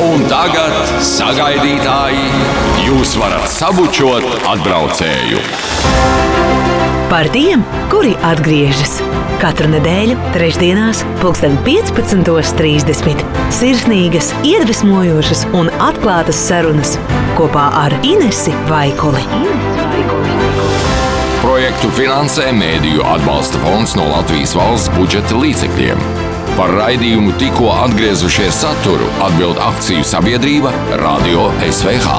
Un tagad, sagaidītāji, jūs varat sabučot atbraucēju. Par tiem, kuri atgriežas katru nedēļu, trešdienās, pulksten 15.30. Sirsnīgas, iedvesmojošas un atklātas sarunas kopā ar Inesu Vaikuli. Projektu finansē Mēdīju atbalsta fonds no Latvijas valsts budžeta līdzekļiem. Par raidījumu tikko atgriezušies saturu atbild akciju sabiedrība Radio SVH.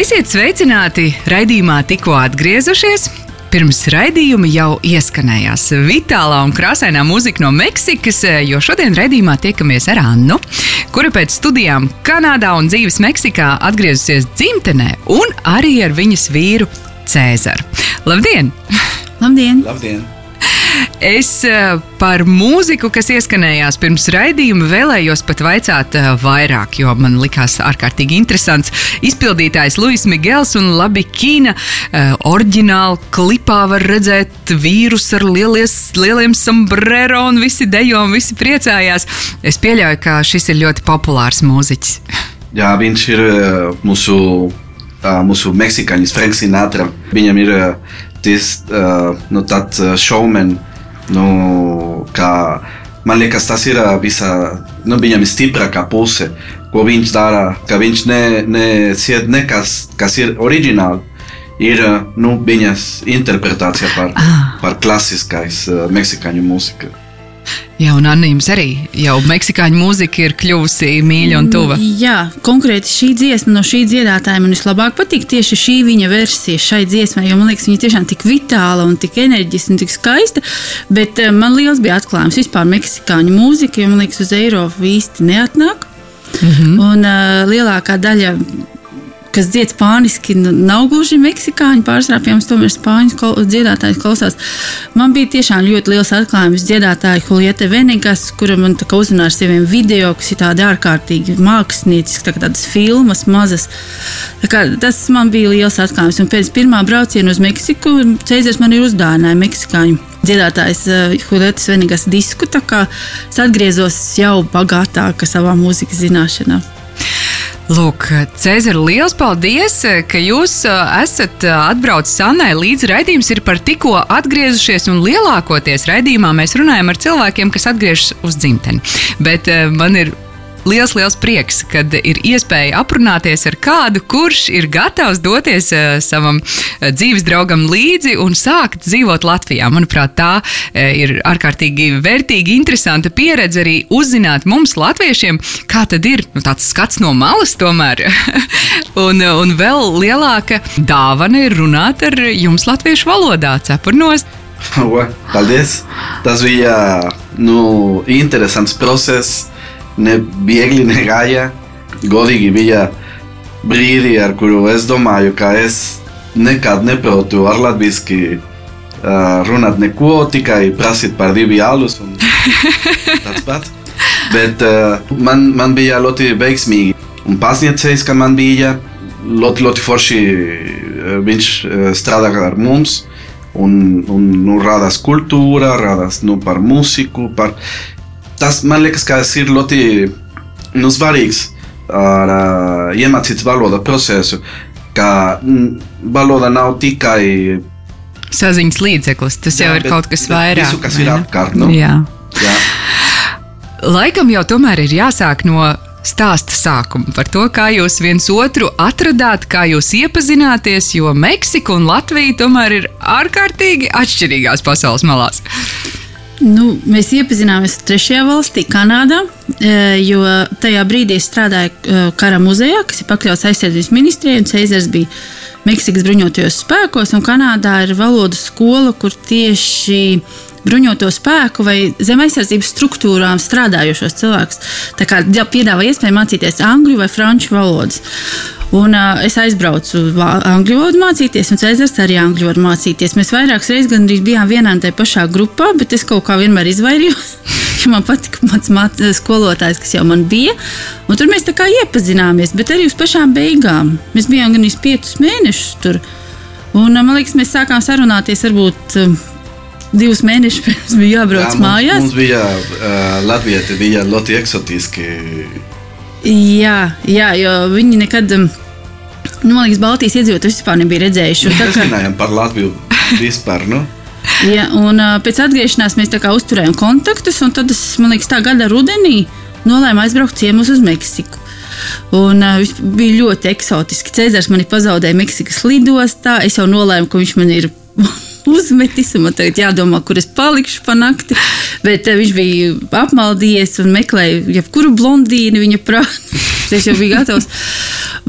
Esiet sveicināti raidījumā tikko atgriezušies. Pirms raidījuma jau ieskanējās vitālā un krāsainā mūzika no Meksikas, jo šodien raidījumā tiekamies ar Annu, kura pēc studijām Kanādā un dzīves Meksikā atgriezusies dzimtenē, un arī ar viņas vīru Cēzaru. Labdien! Labdien! Labdien! Es eh, par mūziku, kas ieskanējās pirms raidījuma, vēlējos pat vaicāt eh, vairāk, jo man likās ārkārtīgi interesants. Izpildītājs Luis Migels un Labi Kīna eh, oriģināli klipā var redzēt vīrus ar lielies, lieliem sombrero un visi dejo un visi priecājās. Es pieļauju, ka šis ir ļoti populārs mūziķis. Jā, viņš ir mūsu, mūsu meksikāņu Frank Sinatra. Viņam ir tas uh, nu, tāds šovmen, nu, kā man liekas, tas ir visa, nu, viņam stiprākā puse, ko viņš dara, ka viņš ne, nesiet nekas, kas ir oriģināli. Ir nu, viņas interpretācija par, ah. par klasiskais uh, meksikāņu mūziku. Jā, un Anna jums arī jau meksikāņu mūzika ir kļuvusi mīļa un tuva. Mm, jā, konkrēti šī dziesma no šī dziedātāja man vislabāk patīk tieši šī viņa versija šai dziesmai, jo man liekas, viņa tiešām tik vitāla un tik enerģiska un tik skaista. Bet eh, man liels bija atklājums vispār meksikāņu mūzika, jo man liekas, uz Eiropu īsti neatnāk. Mm -hmm. Un uh, lielākā daļa kas dzied spāniski, nav gluži meksikāņu pārsvarā, piemēram, tomēr spāņu dziedātājs klausās. Man bija tiešām ļoti liels atklājums dziedātāja Julieta Venigas, kura man uzrunāja ar saviem video, kas ir tādi ārkārtīgi mākslinieciski, tā tādas filmas mazas. Tā kā, tas man bija liels atklājums. Un pēc pirmā brauciena uz Meksiku Ceizers man ir uzdāvinājis meksikāņu dziedātājs uh, Julieta Venigas disku, es atgriezos jau bagātāka savā mūzikas zināšanā. Lūk, Cēzara, liels paldies, ka jūs esat atbraucis Annai līdzi. Raidījums ir par tikko atgriezušies, un lielākoties raidījumā mēs runājam ar cilvēkiem, kas atgriežas uz dzimteni. Bet man ir liels, liels prieks, kad ir iespēja aprunāties ar kādu, kurš ir gatavs doties uh, savam uh, dzīves draugam līdzi un sākt dzīvot Latvijā. Manuprāt, tā uh, ir ārkārtīgi vērtīga, interesanta pieredze arī uzzināt mums, latviešiem, kā tad ir nu, tāds skats no malas tomēr. un, un vēl lielāka dāvana ir runāt ar jums latviešu valodā, cepurnos. Paldies! Tas bija nu, interesants process ne viegli negāja. Godīgi bija brīdi, ar kuru es domāju, ka es nekad neprotu ar latviski uh, runāt neko, tikai prasīt par divi alus un tāds pats. Bet uh, man, man bija ļoti veiksmīgi. Un pasniedzējs, ka man bija ļoti, ļoti forši, viņš strādā ar mums. Un, un nu, radās kultūra, radās nu, par mūziku, par tas man liekas, ka tas ir ļoti nu, svarīgs ar uh, iemācīt valodas procesu. Ka mm, valoda nav tikai saziņas līdzeklis, tas jā, jau ir bet, kaut kas vairāk. Visu, kas ir apkārt. Nu? Jā. Jā. Laikam jau tomēr ir jāsāk no stāsta sākuma par to, kā jūs viens otru atradāt, kā jūs iepazināties, jo Meksika un Latvija tomēr ir ārkārtīgi atšķirīgās pasaules malās. Nu, mēs iepazināmies trešajā valstī, Kanādā, e, jo tajā brīdī es strādāju e, kara muzejā, kas ir pakļauts aizsardzības ministrijai, Ceizars bija Meksikas bruņotajos spēkos, un Kanādā ir valodas skola, kur tieši bruņoto spēku vai zem aizsardzības struktūrām strādājošos cilvēkus. Tā kā piedāvā iespēju mācīties angļu vai franču valodas. Un, uh, es aizbraucu angļu valodu mācīties, un Cēzars arī angļu valodu mācīties. Mēs vairākas reizes gandrīz bijām vienā un tajā pašā grupā, bet es kaut kā vienmēr izvairījos. man patika mans māt, skolotājs, kas jau man bija. Un tur mēs tā kā iepazināmies, bet arī uz pašām beigām. Mēs bijām gan piecus mēnešus tur. Un, man liekas, mēs sākām sarunāties varbūt divus mēnešus pirms bija jābrauc Jā, jā, mums, mājās. mums bija uh, Latvija, bija ļoti eksotiski. Jā, jā, jo viņi nekad, um, nu, man liekas, Baltijas iedzīvotāji vispār nebija redzējuši. Mēs kā- runājam par Latviju vispār. Nu? Ja, un, uh, pēc atgriešanās mēs uzturējām kontaktus, un tad es, man liekas, tā gada rudenī nolēmu aizbraukt ciemos uz Meksiku. Un, uh, bija ļoti eksotiski. Cēzars man ir pazaudējis Meksikas lidostā. Es jau nolēmu, ka viņš man ir uzmetis, un man tagad jādomā, kur es palikšu pa nakti. Bet uh, viņš bija apmaldījies un meklēja jebkuru blondīnu viņa prātā. Es jau biju gatavs.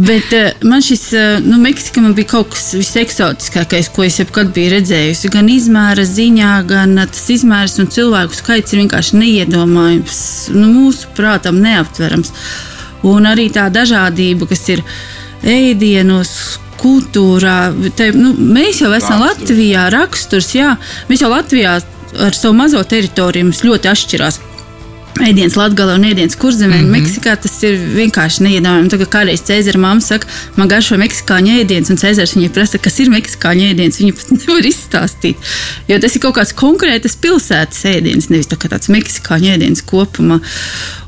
Bet uh, man šis, uh, nu, Meksika man bija kaut kas viseksotiskākais, ko es jebkad biju redzējusi. Gan izmēra ziņā, gan uh, tas izmērs un cilvēku skaits ir vienkārši neiedomājams, nu, mūsu prātam neaptverams. Un arī tā dažādība, kas ir ēdienos, kultūrā. Te, nu, mēs jau esam Raksturs. Latvijā, raksturs, jā. Mēs jau Latvijā ar savu mazo teritoriju ļoti atšķirās. Ēdienas Latvijā un ēdienas kurzemē. Mm -hmm. Meksikā tas ir vienkārši neiedomājami. Tagad kādreiz Cēzara mamma saka, man garšo meksikāņu ēdienas, un Cēzars viņai prasa, kas ir meksikāņu ēdienas. Viņa pat nevar izstāstīt. Jo tas ir kaut kāds konkrēts pilsētas ēdienas, nevis tā kā tāds meksikāņu ēdienas kopumā.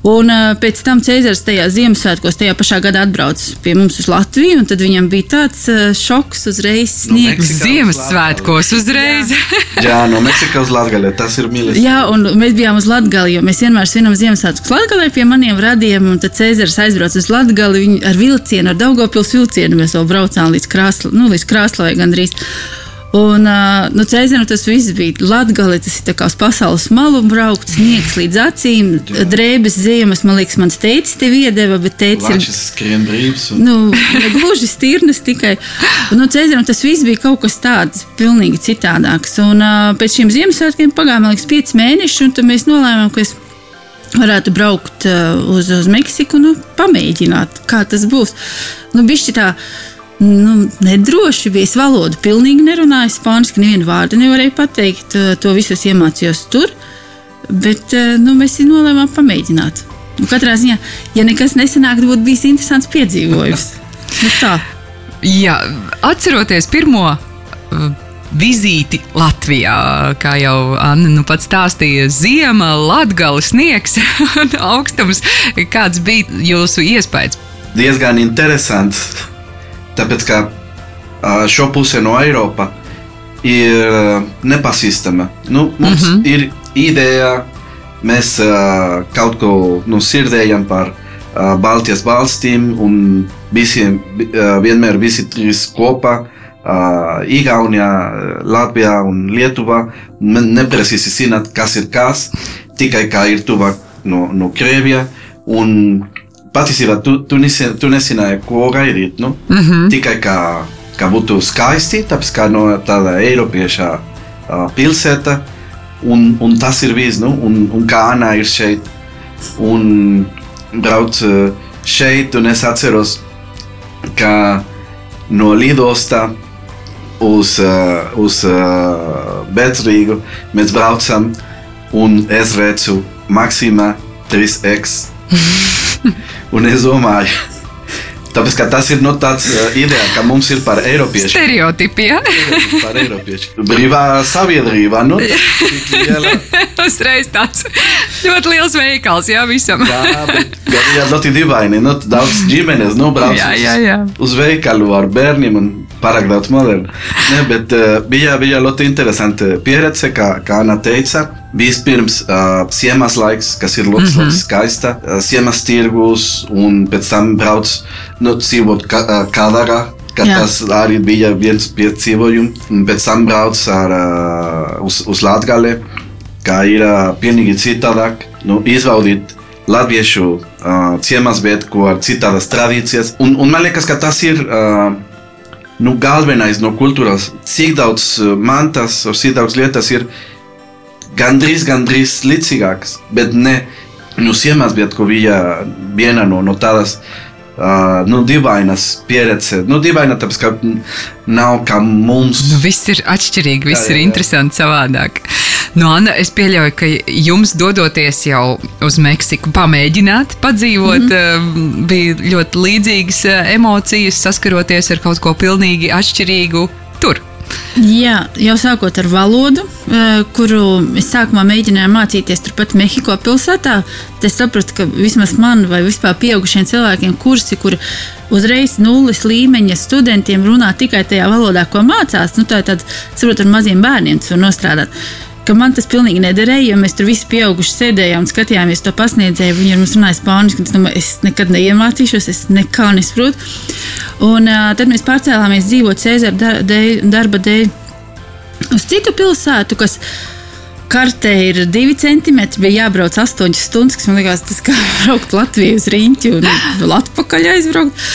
Un uh, pēc tam Cēzars tajā Ziemassvētkos, tajā pašā gadā atbraucis pie mums uz Latviju, un tad viņam bija tāds uh, šoks uzreiz No sniegs. Meksikas. Ziemassvētkos uzreiz. Jā, no Meksikas uz Latviju. Tas ir mīlestības. Jā, un mēs bijām uz Latviju, jo mēs vienmēr svinam Ziemassvētkus Latvijā pie maniem radiem. un Tad Cēzars aizbrauca uz Latviju ar vilcienu, ar Daugopils vilcienu. Mēs vēl braucām līdz, krāsla, nu, līdz Krāslavai gandrīz. Un, nu, Cēzaram tas viss bija Latvijas, tas ir kā uz pasaules malu braukt, sniegs līdz acīm, drēbes ziemas, man liekas, mans teicis tev iedeva, bet teicis ir skrien brīvs. Un... nu, gluži stirnas tikai. Un, nu, Cēzaram tas viss bija kaut kas tāds, pilnīgi citādāks. Un pēc šiem Ziemassvētkiem pagāja, man liekas, pieci mēneši, un tad mēs nolēmām, ka es varētu braukt uh, uz, uz Meksiku, nu, pamēģināt, kā tas būs. Nu, bišķi tā. Nu, nedroši bija. Es valodu pilnīgi nerunāju spāniski, nevienu vārdu nevarēju pateikt. uh, To visus iemācījos tur. Bet uh, nu, mēs nolēmām pamēģināt. Nu, katrā ziņā, ja nekas nesanāk, būtu bijis interesants piedzīvojums. Nu, tā. Jā, atceroties pirmo vizīti Latvijā, kā jau Anna nu pats stāstīja, ziema, latgales sniegs un augstums. Kāds bija jūsu iespējas? diezgan interesants. Tāpēc, ka šo pusi no Eiropas ir nepazīstama. Nu, mums mm -hmm. ir ideja, mēs kaut ko nu, sirdējam par Baltijas valstīm, un visiem, vienmēr visi trīs kopā. Uh, Igaunijā, Latvijā un Lietuvā Ne- neprecīzi zināt, kas ir kas, tikai kā ir tuvāk no, no Krievijas. Un patiesībā tu, tu, nesi, tu nezināji, ko gaidīt. Nu? Mm -hmm. Tikai kā, kā būtu skaisti, tāpēc kā no tāda Eiropieša uh, pilsēta. Un, un tas ir viss, nu? un, un kā Anna ir šeit. Un brauc šeit, un es atceros, ka no lidostā uz, uh, uz uh, Betrīgu mēs braucam, un es redzu Maksimā 3X. Un es domāju, tāpēc, tas ir no tāds uh, ideja, ka mums ir par Eiropiešu. Stereotipi, jā. Par Eiropiešu. Brīvā sabiedrība, nu. Uzreiz tāds ļoti liels veikals, jā, visam. Jā, bet bija ļoti dīvaini. Nu, daudz ģimenes nu, brauc Jā, jā, jā. uz veikalu ar bērniem un daudz modernu. Ne, bet uh, bija, bija ļoti interesanti pieredze, kā, kā Anna teica. Vispirms uh, siemas laiks, kas ir ļoti, mm -hmm. ļoti skaista, uh, siemas tirgus un pēc tam brauc nu, dzīvot ka, uh, Kadarā. Ka Jā. tas arī bija viens piedzīvojums. Un Pēc tam brauc ar, uh, uz, uz Latviju, kā ir uh, pilnīgi citādāk. Nu, izbaudīt latviešu uh, ciemas vietu, ko ar citādas tradīcijas. Un, un man liekas, ka tas ir uh, nu, galvenais no kultūras. Cik daudz uh, mantas, cik daudz lietas ir gandrīz, gandrīz līdzīgākas, bet ne nu, ciemas vietu, ko bija viena no, no tādas. Uh, nu, dīvainas pieredze. Nu, dīvaina, tāpēc, ka nav kā mums. Nu, viss ir atšķirīgi, viss Jā, jā, ir jā. interesanti savādāk. Nu, Anna, es pieļauju, ka jums dodoties jau uz Meksiku, pamēģināt, padzīvot, mm -hmm. bija ļoti līdzīgas eh, emocijas, saskaroties ar kaut ko pilnīgi atšķirīgu tur. Jā, jau sākot ar valodu, eh, kuru es sākumā mēģināju mācīties turpat Mehiko pilsētā. Tad es sapratu, ka vismaz man vai vispār pieaugušiem cilvēkiem kursi, kur uzreiz nulles līmeņa studentiem runā tikai tajā valodā, ko mācās, nu, tā ir tāda, saprotu, ar maziem bērniem tas var nostrādāt. Ka man tas pilnīgi nederēja, jo mēs tur visi pieauguši sēdējām un skatījāmies to pasniedzēju. Viņi ar mums runāja spāniski, un es domāju, es nekad neiemācīšos, es nekā nesaprotu. Un uh, tad mēs pārcēlāmies dzīvot Cēzara dēļ, darba dēļ uz citu pilsētu, kas kartē ir divi centimetri, bija jābrauc astoņas stundas, kas man liekas, tas kā braukt Latviju uz riņķi un atpakaļ aizbraukt.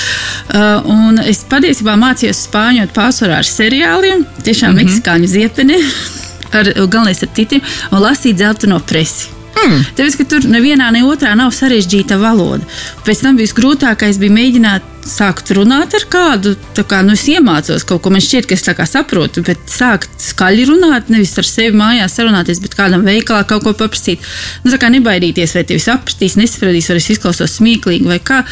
Uh, un es patiesībā mācījos spāņot pārsvarā ar seriāliem, tiešām mm -hmm. meksikāņu ziepeni, ar, galvenais ar titiem, un lasīt dzelteno presi. Mm. Tāpēc, ka tur nevienā, ne otrā nav sarežģīta valoda. Pēc tam visgrūtākais bija mēģināt sākt runāt ar kādu. Kā, nu, es iemācos kaut ko, man šķiet, ka es tā saprotu, bet sākt skaļi runāt, nevis ar sevi mājās sarunāties, bet kādam veikalā kaut ko paprasīt. Nu, tā kā nebaidīties, vai tevi sapratīs, nesapratīs, vai es izklausos smieklīgi vai kā.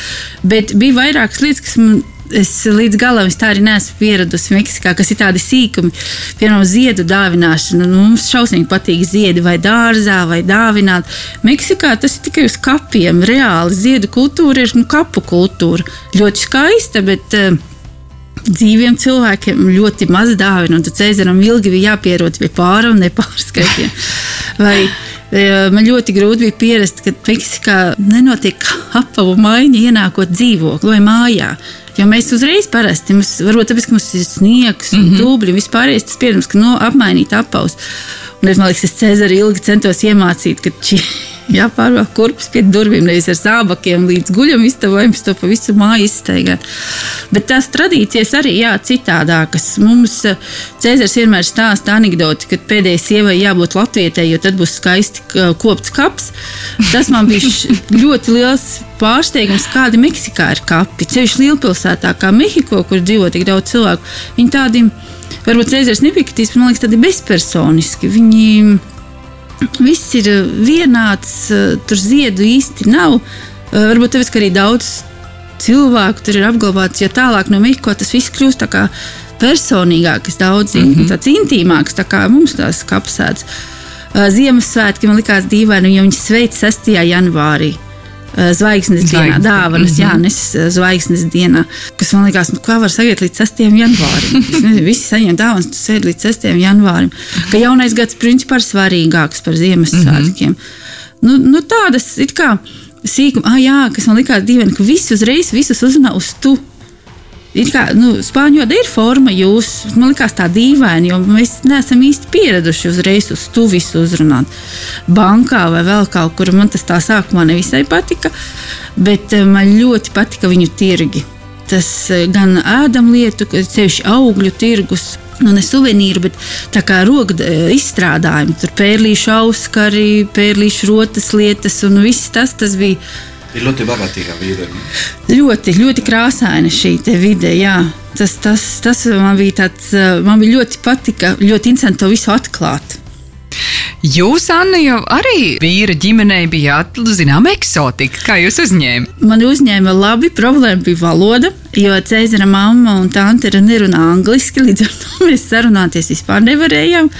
Bet bija vairākas lietas, kas man es līdz galam es tā arī neesmu pieradusi Meksikā, kas ir tādi sīkumi, piemēram, ziedu dāvināšana. Nu, mums šausmīgi patīk ziedi vai dārzā vai dāvināt. Meksikā tas ir tikai uz kapiem. Reāli ziedu kultūra ir nu, kapu kultūra. Ļoti skaista, bet uh, dzīviem cilvēkiem ļoti maz dāvina. Un tad Cēzaram ilgi bija jāpierod pie pāra un nepārskaitiem. Vai eh, Man ļoti grūti bija pierast, ka Meksikā nenotiek apavu maiņa, ienākot dzīvokli vai mājā. Jo mēs uzreiz parasti, mums, varbūt tāpēc, ka mums ir sniegs, mm -hmm. dubļi, vispār tas pieredums, ka no, apmainīt apaus. Un es, man liekas, es Cēzari ilgi centos iemācīt, ka šī jāpārvāk kurpes pie durvīm, nevis ar zābakiem līdz guļam istabām, to pa visu māju izstaigāt. Bet tās tradīcijas arī jā, citādākas. Mums eh, Cēzars vienmēr stāsta anekdoti, ka pēdējai sievai jābūt latvietei, jo tad būs skaisti kopts kaps. Tas man bija ļoti liels pārsteigums, kādi Meksikā ir kapi. Ceļš lielpilsētā kā Mehiko, kur dzīvo tik daudz cilvēku, viņi tādi, varbūt Cēzars nepiekristīs, bet man liekas, tādi bezpersoniski. Viņi viss ir eh, vienāds, eh, tur ziedu īsti nav. Eh, varbūt tāpēc, ka arī daudz cilvēku tur ir apglabāts, jo tālāk no Mikko tas viss kļūst tā kā personīgāks, daudz mm -hmm. tāds intīmāks, tā kā mums tās kapsētas. Ziemassvētki man likās dīvaini, jo viņi sveic 6. janvārī. Eh, zvaigznes dienā, dāvanas, mm -hmm. Jānis eh, zvaigznes dienā, kas man liekas, nu, kā var sagaidīt līdz 6. janvārim. Visi saņem dāvanas, tu sēdi līdz 6. janvārim. Ka jaunais gads principā ir svarīgāks par Ziemassvētkiem. Mm -hmm. nu, nu, tādas it kā sīkumi, ah, jā, kas man likās dīvaini, ka visi uzreiz visus uzrunā uz tu kā, nu, spāņu valoda ir forma, jūs, man liekas, tā dīvaini, jo mēs neesam īsti pieraduši uzreiz uz to visu uzrunāt. Bankā vai vēl kaut kur man tas tā sākumā nevisai patika, bet eh, man ļoti patika viņu tirgi. Tas eh, gan ēdamlietu, ceļš augļu tirgus, nu, ne suvenīru, bet tā kā roka eh, izstrādājumi. Tur pērlīšu auskari, pērlīšu rotas lietas un viss tas, tas bija Ir ļoti bagātīga vide. Ļoti, ļoti krāsaina šī vide. Jā. Tas, tas, tas man bija tāds, man bija ļoti patika, ļoti interesanti to visu atklāt. Jūs, Anna, jau arī vīra ģimenei bijāt, zinām, eksotika. Kā jūs uzņēmāt? Man uzņēma labi, problēma bija valoda, jo Cēzara mamma un tante nerunā angliski, līdz ar to mēs sarunāties vispār nevarējām.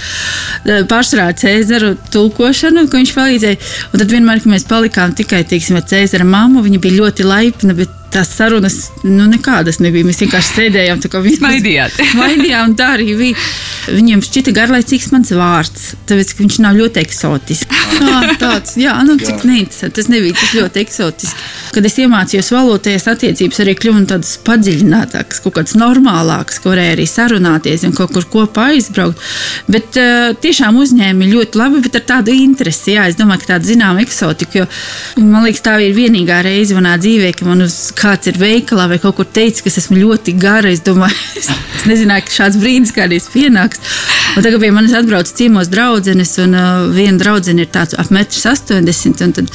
Pārsvarā Cēzara tulkošanu, ko viņš palīdzēja. Un tad vienmēr, kad mēs palikām tikai, teiksim, ar Cēzara mammu, viņa bija ļoti laipna, bet tās sarunas nu, nekādas nebija. Mēs vienkārši sēdējām, tā kā maidījāt. maidījām, tā arī bija. Viņiem šķita garlaicīgs mans vārds, tāpēc, ka viņš nav ļoti eksotisks. Tā, tāds, jā, nu, cik neinteresanti. Tas nebija tik ļoti eksotiski. Kad es iemācījos valodas attiecības, arī kļuvu tādas padziļinātākas, kaut kādas normālākas, ka varēja arī sarunāties un kaut kur kopā aizbraukt. Bet uh, tiešām uzņēma ļoti labi, bet ar tādu interesi. Jā, es domāju, ka tāda zināma eksotika, jo man liekas, tā ir vienīgā reize manā dzīvē, ka man uz kāds ir veikalā vai kaut kur teicis, ka esmu ļoti gara. Es domāju, es, es nezināju, ka šāds brīdis kādreiz pienāks. Un tagad pie manis atbrauc ciemos draudzenes, un uh, viena draudzene ir tāds ap 1,80 m.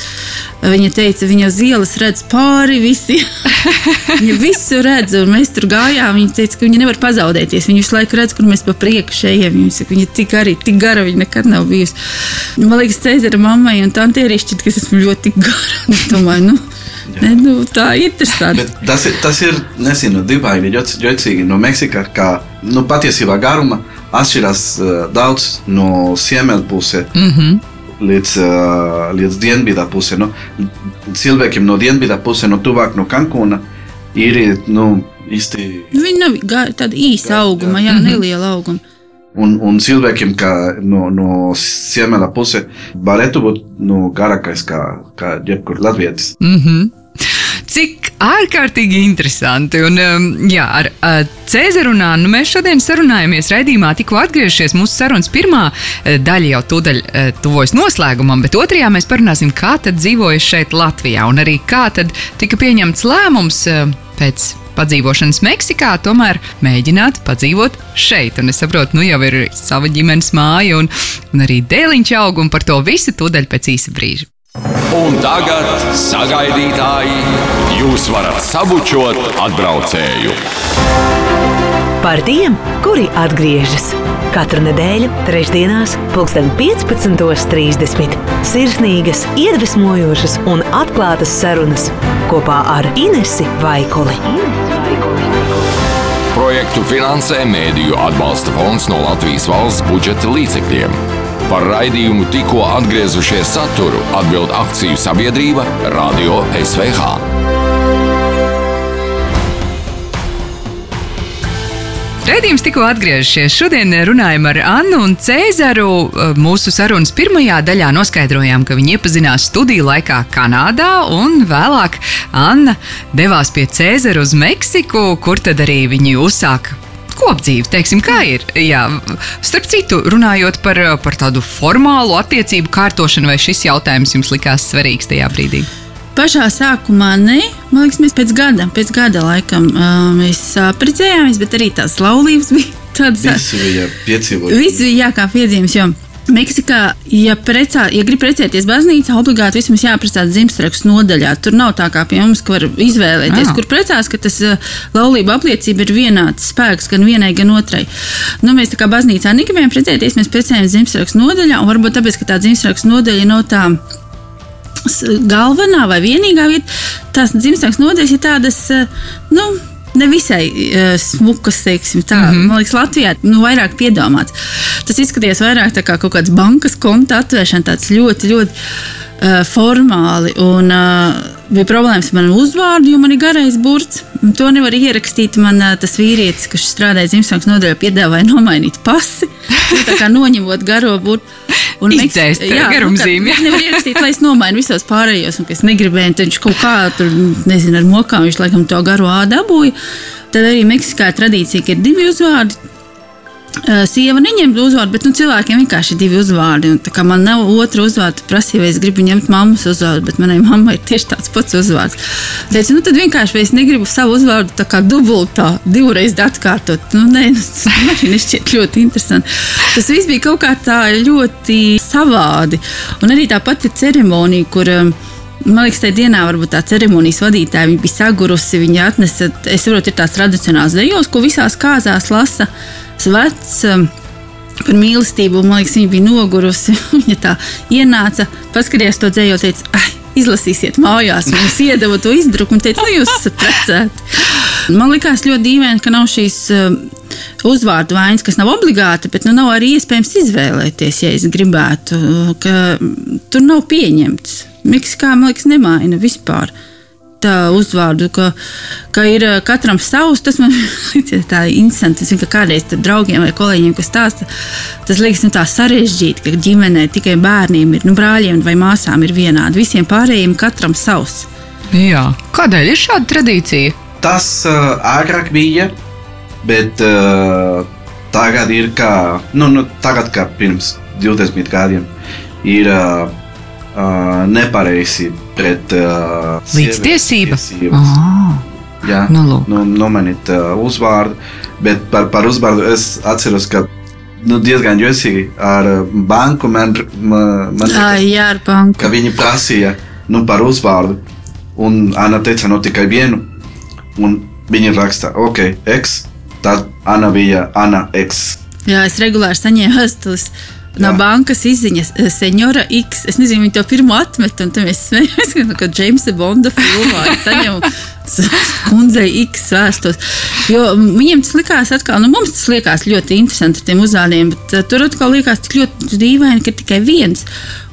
Viņa teica, viņa uz ielas redz pāri visiem. viņa visu redz, un mēs tur gājām. Viņa teica, ka viņa nevar pazaudēties. Viņa visu laiku redz, kur mēs pa priekšu ejam. Viņa saka, viņa tik arī, tik gara, viņa nekad nav bijusi. Man liekas, Cēzara mammai un tantē arī šķiet, ka es esmu ļoti gara. Domāju, nu, Ne, nu, tā ir interesanti. Bet tas ir, tas ir nezinu, divaini, jocīgi no Meksikas, kā nu, patiesībā garuma atšķirās uh, daudz no ziemeļa puses. Mm -hmm. Līdz, uh, līdz dienvidā pusē. Nu, cilvēkiem no dienvidā pusē, no tuvāk no Cancūna, ir nu, īsti. Viņi nav gā- tāda īsa auguma, jā, neliela auguma. Un, un cilvēkiem kā no, no ziemeļa puses varētu būt nu, garākais kā, kā jebkur latvietis. Mm -hmm. Cik ārkārtīgi interesanti. Un, um, jā, ar uh, Cēzaru Annu mēs šodien sarunājamies raidījumā, tikko atgriežies mūsu sarunas pirmā uh, daļa jau tūdaļ uh, tuvojas noslēgumam, bet otrajā mēs parunāsim, kā tad dzīvojas šeit Latvijā un arī kā tad tika pieņemts lēmums uh, pēc padzīvošanas Meksikā, tomēr mēģināt padzīvot šeit. Un es saprotu, nu jau ir sava ģimenes māja un, un arī dēliņš aug, un par to visu tūdaļ pēc īsa brīža. Un tagad, sagaidītāji, jūs varat sabučot atbraucēju. Par tiem, kuri atgriežas katru nedēļu, trešdienās, pulksten 15.30. Sirsnīgas, iedvesmojošas un atklātas sarunas kopā ar Inesu Vaikuli. Projektu finansē Mēdīju atbalsta fonds no Latvijas valsts budžeta līdzekļiem. Par raidījumu tikko atgriezušies saturu atbild akciju sabiedrība Radio SVH. Raidījums tikko atgriežies. Šodien runājam ar Annu un Cēzaru. Mūsu sarunas pirmajā daļā noskaidrojām, ka viņi iepazinās studiju laikā Kanādā, un vēlāk Anna devās pie Cēzara uz Meksiku, kur tad arī viņi uzsāka kopdzīvi, teiksim, kā ir. Jā, starp citu, runājot par, par tādu formālu attiecību kārtošanu, vai šis jautājums jums likās svarīgs tajā brīdī? Pašā sākumā nē, man liekas, mēs pēc gada, pēc gada laikam mēs apprecējāmies, bet arī tās laulības bija tādas. Visi bija piedzīvoti. Visi bija jā, kā piedzīvums, jo Meksikā, ja, precā, ja grib precēties baznīcā, obligāti vismaz jāprecās dzimstrakstu nodaļā. Tur nav tā kā pie mums, ka var izvēlēties, Jā. kur precās, ka tas uh, laulība apliecība ir vienāds spēks gan vienai, gan otrai. Nu, mēs tā kā baznīcā negribējām precēties, mēs precējāmies dzimstrakstu nodaļā, un varbūt tāpēc, ka tā dzimstrakstu nodaļa nav tā galvenā vai vienīgā vieta, tās dzimšanas nodaļas ir tādas, eh, nu, nevisai uh, smukas, teiksim, tā. Mm -hmm. Man liekas, Latvijā nu, vairāk piedomāts. Tas izskatījās vairāk kā kaut kāds bankas konta atvēršana, tāds ļoti, ļoti uh, formāli. Un, uh, bija problēmas ar manu uzvārdu, jo man ir garais burts. To nevar ierakstīt. Man uh, tas vīrietis, kas strādāja dzimšanas nodaļā, piedāvāja nomainīt pasi, nu, tā kā noņemot garo burtu. Un Izdzēst, jā, nu, garumzīmi. Viņš nevar ierakstīt, lai es nomainu visos pārējos, un ka es negribēju. Tad viņš kaut kā tur, nezinu, ar mokām viņš laikam to garo ādu dabūja. Tad arī Meksikā tradīcija, ka ir divi uzvārdi. Uh, Sieva neņem uzvārdu, bet nu, cilvēkiem vienkārši ir divi uzvārdi. Un, man nav otra uzvārda, prasīja, vai es gribu ņemt mammas uzvārdu, bet manai mammai ir tieši tāds pats uzvārds. Teicu, nu, tad vienkārši es negribu savu uzvārdu dubultā, divreiz atkārtot. Nu, nē, tas man arī nešķiet ļoti interesanti. Tas viss bija kaut kā tā ļoti savādi. Un arī tā pati ceremonija, kur. Um, Man liekas, tajā dienā varbūt tā ceremonijas vadītāja bija sagurusi. Viņa atnesa, es saprotu, ir tās tradicionāls dejos, ko visās kāzās lasa svets. um, Par mīlestību, un, man liekas, viņa bija nogurusi. Viņa tā ienāca, paskatījās to dzēju, teica, ah, izlasīsiet mājās. Viņa iedeva to izdruku un teica, nu, jūs esat precēti. Man liekas ļoti dīvaini, ka nav šīs um, uzvārdu vainas, kas nav obligāti, bet nu, nav arī iespējams izvēlēties, ja es gribētu, ka mm, tur nav pieņemts. Meksikā, man liekas, nemaina vispār tā uzvārdu, ka, ka ir uh, katram savs. Tas man liekas, tā interesanti. Es zinu, ka kādreiz draugiem vai kolēģiem, kas stāsta, tas liekas nu, tā sarežģīti, ka ģimenē tikai bērniem ir, nu, brāļiem vai māsām ir vienādi. Visiem pārējiem katram savs. Jā. Kādēļ ir šāda tradīcija? Tas uh, agrāk bija, bet uh, tagad ir kā, nu, nu, tagad kā pirms 20 gadiem, ir uh, uh, nepareizi pret uh. Ah, Jā, Nu, nu, nomainīt uh, uzvārdu, bet par, par uzvārdu es atceros, ka nu, diezgan jocīgi ar uh, banku man, man, man liekas, ir ar banku. ka viņi prasīja nu, par uzvārdu, un Anna teica, no tikai vienu, un viņi raksta, ok, X, tad Anna bija Anna X. Jā, es regulāri saņēmu vēstules no Jā. bankas izziņas, eh, senjora X. Es nezinu, viņa to pirmo atmet, un tam es smējos, ka Džeimsa Bonda filmā es saņemu s- kundzei X vēstos. Jo viņiem tas likās atkal, nu mums tas likās ļoti interesanti ar tiem uzvārdiem, bet uh, tur atkal likās tik ļoti dīvaini, ka tikai viens.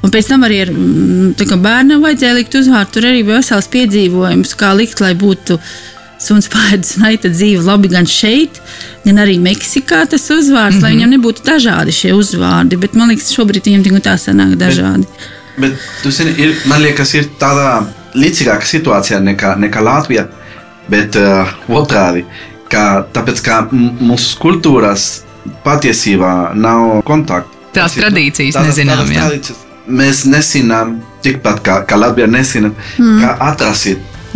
Un pēc tam arī ar mm, bērnam vajadzēja likt uzvārdu, tur arī bija vesels piedzīvojums, kā likt, lai būtu suns pēdas un aita dzīve labi gan šeit, gan arī Meksikā tas uzvārds, mm -hmm. lai viņam nebūtu dažādi šie uzvārdi. Bet man liekas, šobrīd viņiem tik un tā sanāk dažādi. Bet, tu zini, ir, man liekas, ir tāda līdzīgāka situācija nekā, nekā Latvija, bet uh, otrādi. Kā, tāpēc, ka mūsu kultūras patiesībā nav kontakta. Tās ir- tradīcijas tādas- nezinām, tādas jā. tradīcijas Mēs nezinām, tikpat kā, kā Latvija nesina, mm. kā atrast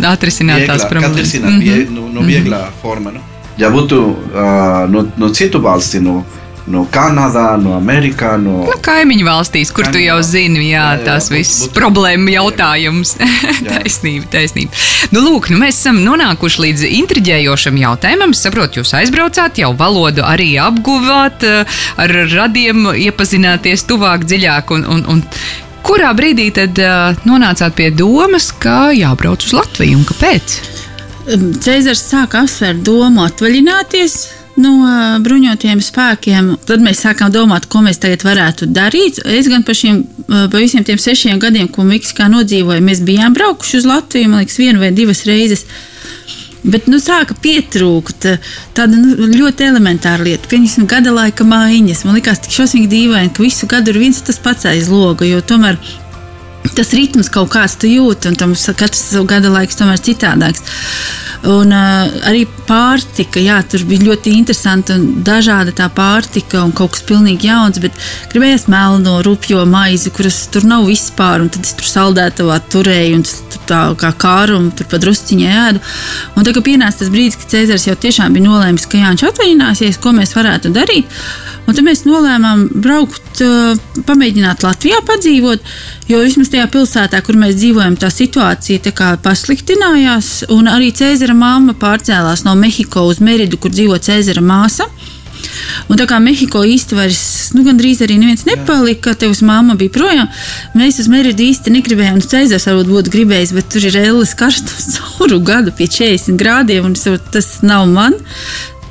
Atrisināt tās Viegla, problēmas. Katrīna Mhm. vie, no, no viegla forma. No? Ja būtu uh, no, no citu valsti, no, no Kanādā, no Amerikā, no Nu, kaimiņu valstīs, kur tu Kaimiņu jau valstīs. zini, jā, Jā, jā, tās visas problēma jautājums. taisnība, taisnība. Nu, lūk, nu, mēs esam nonākuši līdz intriģējošam jautājumam. Es saprotu, jūs aizbraucāt, jau valodu arī apguvāt, ar radiem iepazināties tuvāk, dziļāk. Un, un, un kurā brīdī tad uh, nonācāt pie domas, ka jābrauc uz Latviju un kāpēc? Cēzars sāka apsvērt domu atvaļināties no bruņotajiem spēkiem. Tad mēs sākām domāt, ko mēs tagad varētu darīt. Es gan par, šiem, ā, par visiem tiem sešiem gadiem, ko Meksikā nodzīvoju, mēs bijām braukuši uz Latviju, man liekas, vienu vai divas reizes. Bet nu, sāka pietrūkt ā, tāda nu, ļoti elementāra lieta, piemēram, gada laika maiņas. Man liekas, tik šausmīgi dīvaini, ka visu gadu ir viens tas pats aiz loga, jo tomēr tas ritms kaut kāds tu jūti, un tam katrs gada laiks tomēr citādāks. Un uh, arī pārtika, jā, tur bija ļoti interesanti un dažāda tā pārtika un kaut kas pilnīgi jauns, bet gribējās melno, rupjo maizi, kuras tur nav vispār, un tad es tur saldētavā turēju un tur tā kā kāru un tur pa drusciņai ēdu. Un tagad pienāca tas brīdis, kad Cēzars jau tiešām bija nolēmis, ka Jānis atvaļināsies, ko mēs varētu darīt. Un tad mēs nolēmām braukt, pamēģināt Latvijā padzīvot, jo vismaz tajā pilsētā, kur mēs dzīvojam, tā situācija tā pasliktinājās. Un arī Cēzara mamma pārcēlās no Mehiko uz Meridu, kur dzīvo Cēzara māsa. Un tā kā Mehiko vairs, nu, gandrīz arī neviens nepalika, tev uz mamma bija projām, mēs uz Meridu īsti negribējām. Nu, Cēzars varbūt būtu gribējis, bet tur ir ēlis karstums cauru gadu pie 40 grādiem, un tas nav man.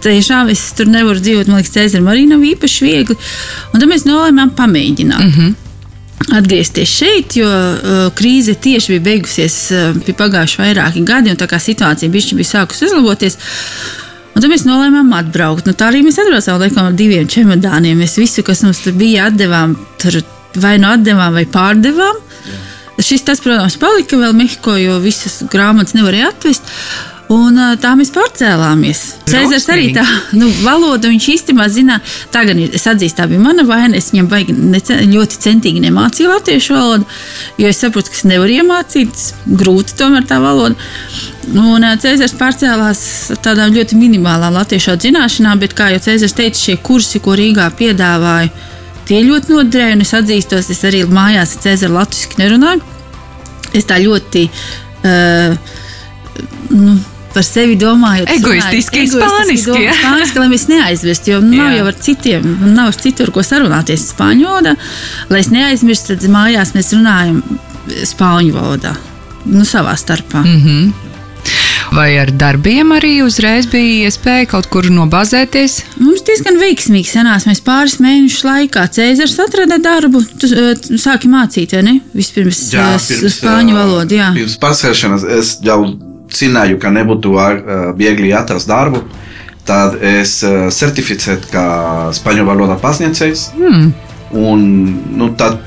Tiešām es tur nevaru dzīvot, man liekas, Cēzaram arī nav īpaši viegli. Un tad mēs nolēmām pamēģināt. Mm -hmm. Atgriezties šeit, jo uh, krīze tieši bija beigusies, uh, bija pagājuši vairāki gadi, un tā kā situācija bija sākusi uzlaboties. Un tad mēs nolēmām atbraukt. Nu, tā arī mēs atbraucām laikam, ar diviem čemodāniem. Mēs visu, kas mums tur bija, atdevām, tur vai nu atdevām, vai pārdevām. Šis tas, protams, palika vēl Mehiko, jo visas grāmatas nevarēja atvest. Un tā mēs pārcēlāmies. Cēzars arī tā, nu, valodu viņš īstenībā zina. Tā gan ir, es atzīstu, tā bija mana vaina. Es viņam baigi nece, ļoti centīgi nemācīju latviešu valodu, jo es saprotu, ka es nevaru iemācīt. Grūti tomēr tā valoda. Un Cēzars pārcēlās ar tādām ļoti minimālām latviešu valodas zināšanām, bet, kā jau Cēzars teica, šie kursi, ko Rīgā piedāvāja, tie ļoti noderēja. Es atzīstos, es arī mājās ar Cēzaru latviešu nerunāju. Es tā ļoti. Uh, nu, Par sevi domājot, Egoistiski, spāniski, jā. spāniski, lai mēs neaizmirstu, jo nav Jā. jau ar citiem, nav ar citur, ko sarunāties spāņu valodā. Lai es neaizmirstu, tad mājās mēs runājam spāņu valodā, nu, savā starpā. Mm. Vai ar darbiem arī uzreiz bija iespēja kaut kur nobazēties? Mums diezgan veiksmīgi sanāca. Mēs pāris mēnešu laikā Cēzars atrada darbu. Tu uh, sāki mācīt, vai ne? Vispirms Jā, uh, pirms, spāņu ā, valodu. Jā. Pirms pārsēšanas es jau zināju, ka nebūtu ā, viegli atrast darbu. Tad es ā, certificēju kā spāņu valoda pasniedzējs. Mm. Un nu, tad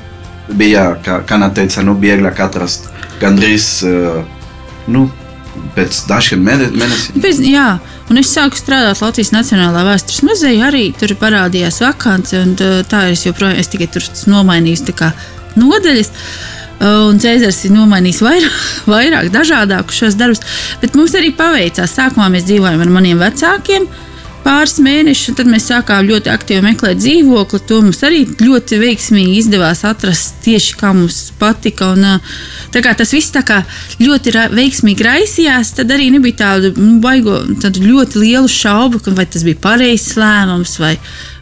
bija, kā Kana teica, nu, vieglāk atrast gandrīz ā, nu, pēc dažiem mēne- mēnešiem. Bez, jā, un es sāku strādāt Latvijas Nacionālajā vēstures muzejā. Arī tur parādījās vakance, un tā tā es joprojām es tikai tur nomainīju nodaļas. Un Cēzars ir nomainījis vairāk, vairāk dažādākus šos darbus. Bet mums arī paveicās. Sākumā mēs dzīvojām ar maniem vecākiem. Pāris mēnešus, tad mēs sākām ļoti aktīvi meklēt dzīvokli. To mums arī ļoti veiksmīgi izdevās atrast tieši kā mums patika. Un, kā tas viss kā ļoti ra veiksmīgi raisījās, tad arī nebija tādu nu, baigo, tādu ļoti lielu šaubu, vai tas bija pareizs lēmums vai,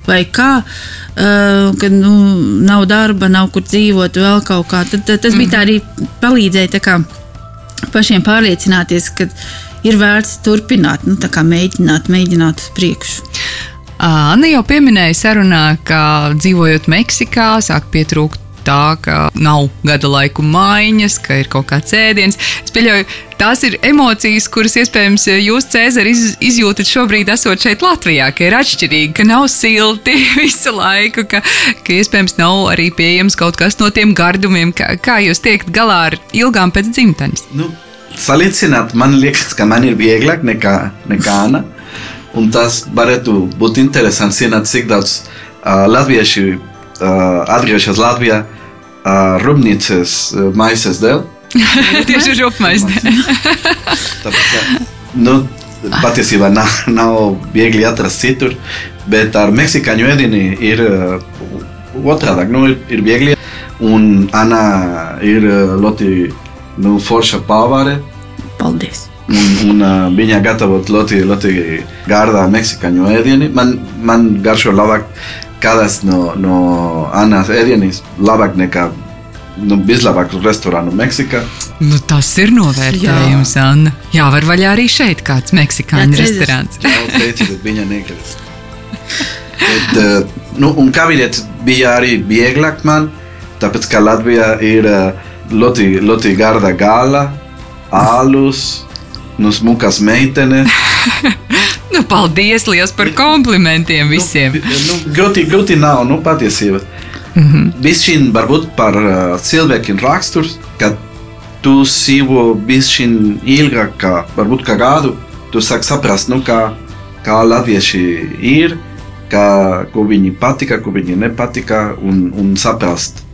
vai kā, uh, kad nu, nav darba, nav kur dzīvot, vēl kaut kā. Tad, tad tas mm -hmm. bija tā arī palīdzēja tā kā, pašiem pārliecināties, ka ir vērts turpināt, nu, mēģināt, mēģināt uz priekšu. Anna jau pieminēja sarunā, ka dzīvojot Meksikā, sāk pietrūkt tā, ka nav gada laiku maiņas, ka ir kaut kāds ēdiens. Es pieļauju, tās ir emocijas, kuras iespējams jūs, Cēzara, iz, izjūtat šobrīd, esot šeit Latvijā, ka ir atšķirīgi, ka nav silti visu laiku, ka, ka iespējams nav arī pieejams kaut kas no tiem gardumiem. Kā, kā jūs tiekat galā ar ilgām pēc dzimtenes? Nu, salīdzināt, man liekas, ka man ir vieglāk nekā, nekā Anna. Un tas varētu būt interesanti zināt, cik daudz uh, latvieši uh, atgriežas Latvijā uh, rūpnīcas uh, maizes dēļ. Tieši rūpmaizes dēļ. nu, patiesībā nav, nav viegli atrast citur, bet ar meksikāņu ēdienu ir otrādi. Nu, ir, ir viegli, un Anna ir ļoti nu, forša pavāre. Paldies! Un, un uh, viņa gatavo ļoti, ļoti gārdā meksikāņu ēdienu. Man, man garšo labāk kādas no, no Annas ēdienas labāk nekā nu, vislabāko restorānu Meksikā. Nu, tas ir novērtējums, Jā. Anna. Jā, var vaļā arī šeit kāds meksikāņu restorāns. Jā, teicu, bet viņa negrib. Bet, uh, nu, un kā vīrietis bija arī vieglāk man, tāpēc ka Latvijā ir ļoti, ļoti garda gala, alus, nu smukas meitenes. Nu, paldies liels par komplimentiem visiem. Nu, nu, grūti, grūti nav, nu, patiesība. Mm -hmm. Bišķiņ varbūt par uh, cilvēkiem raksturs, ka tu dzīvo bišķiņ ilgāk, kā, varbūt kā gadu, tu sāk saprast, nu, kā, kā latvieši ir, kā, ko viņi patika, ko viņi nepatika, un, un saprast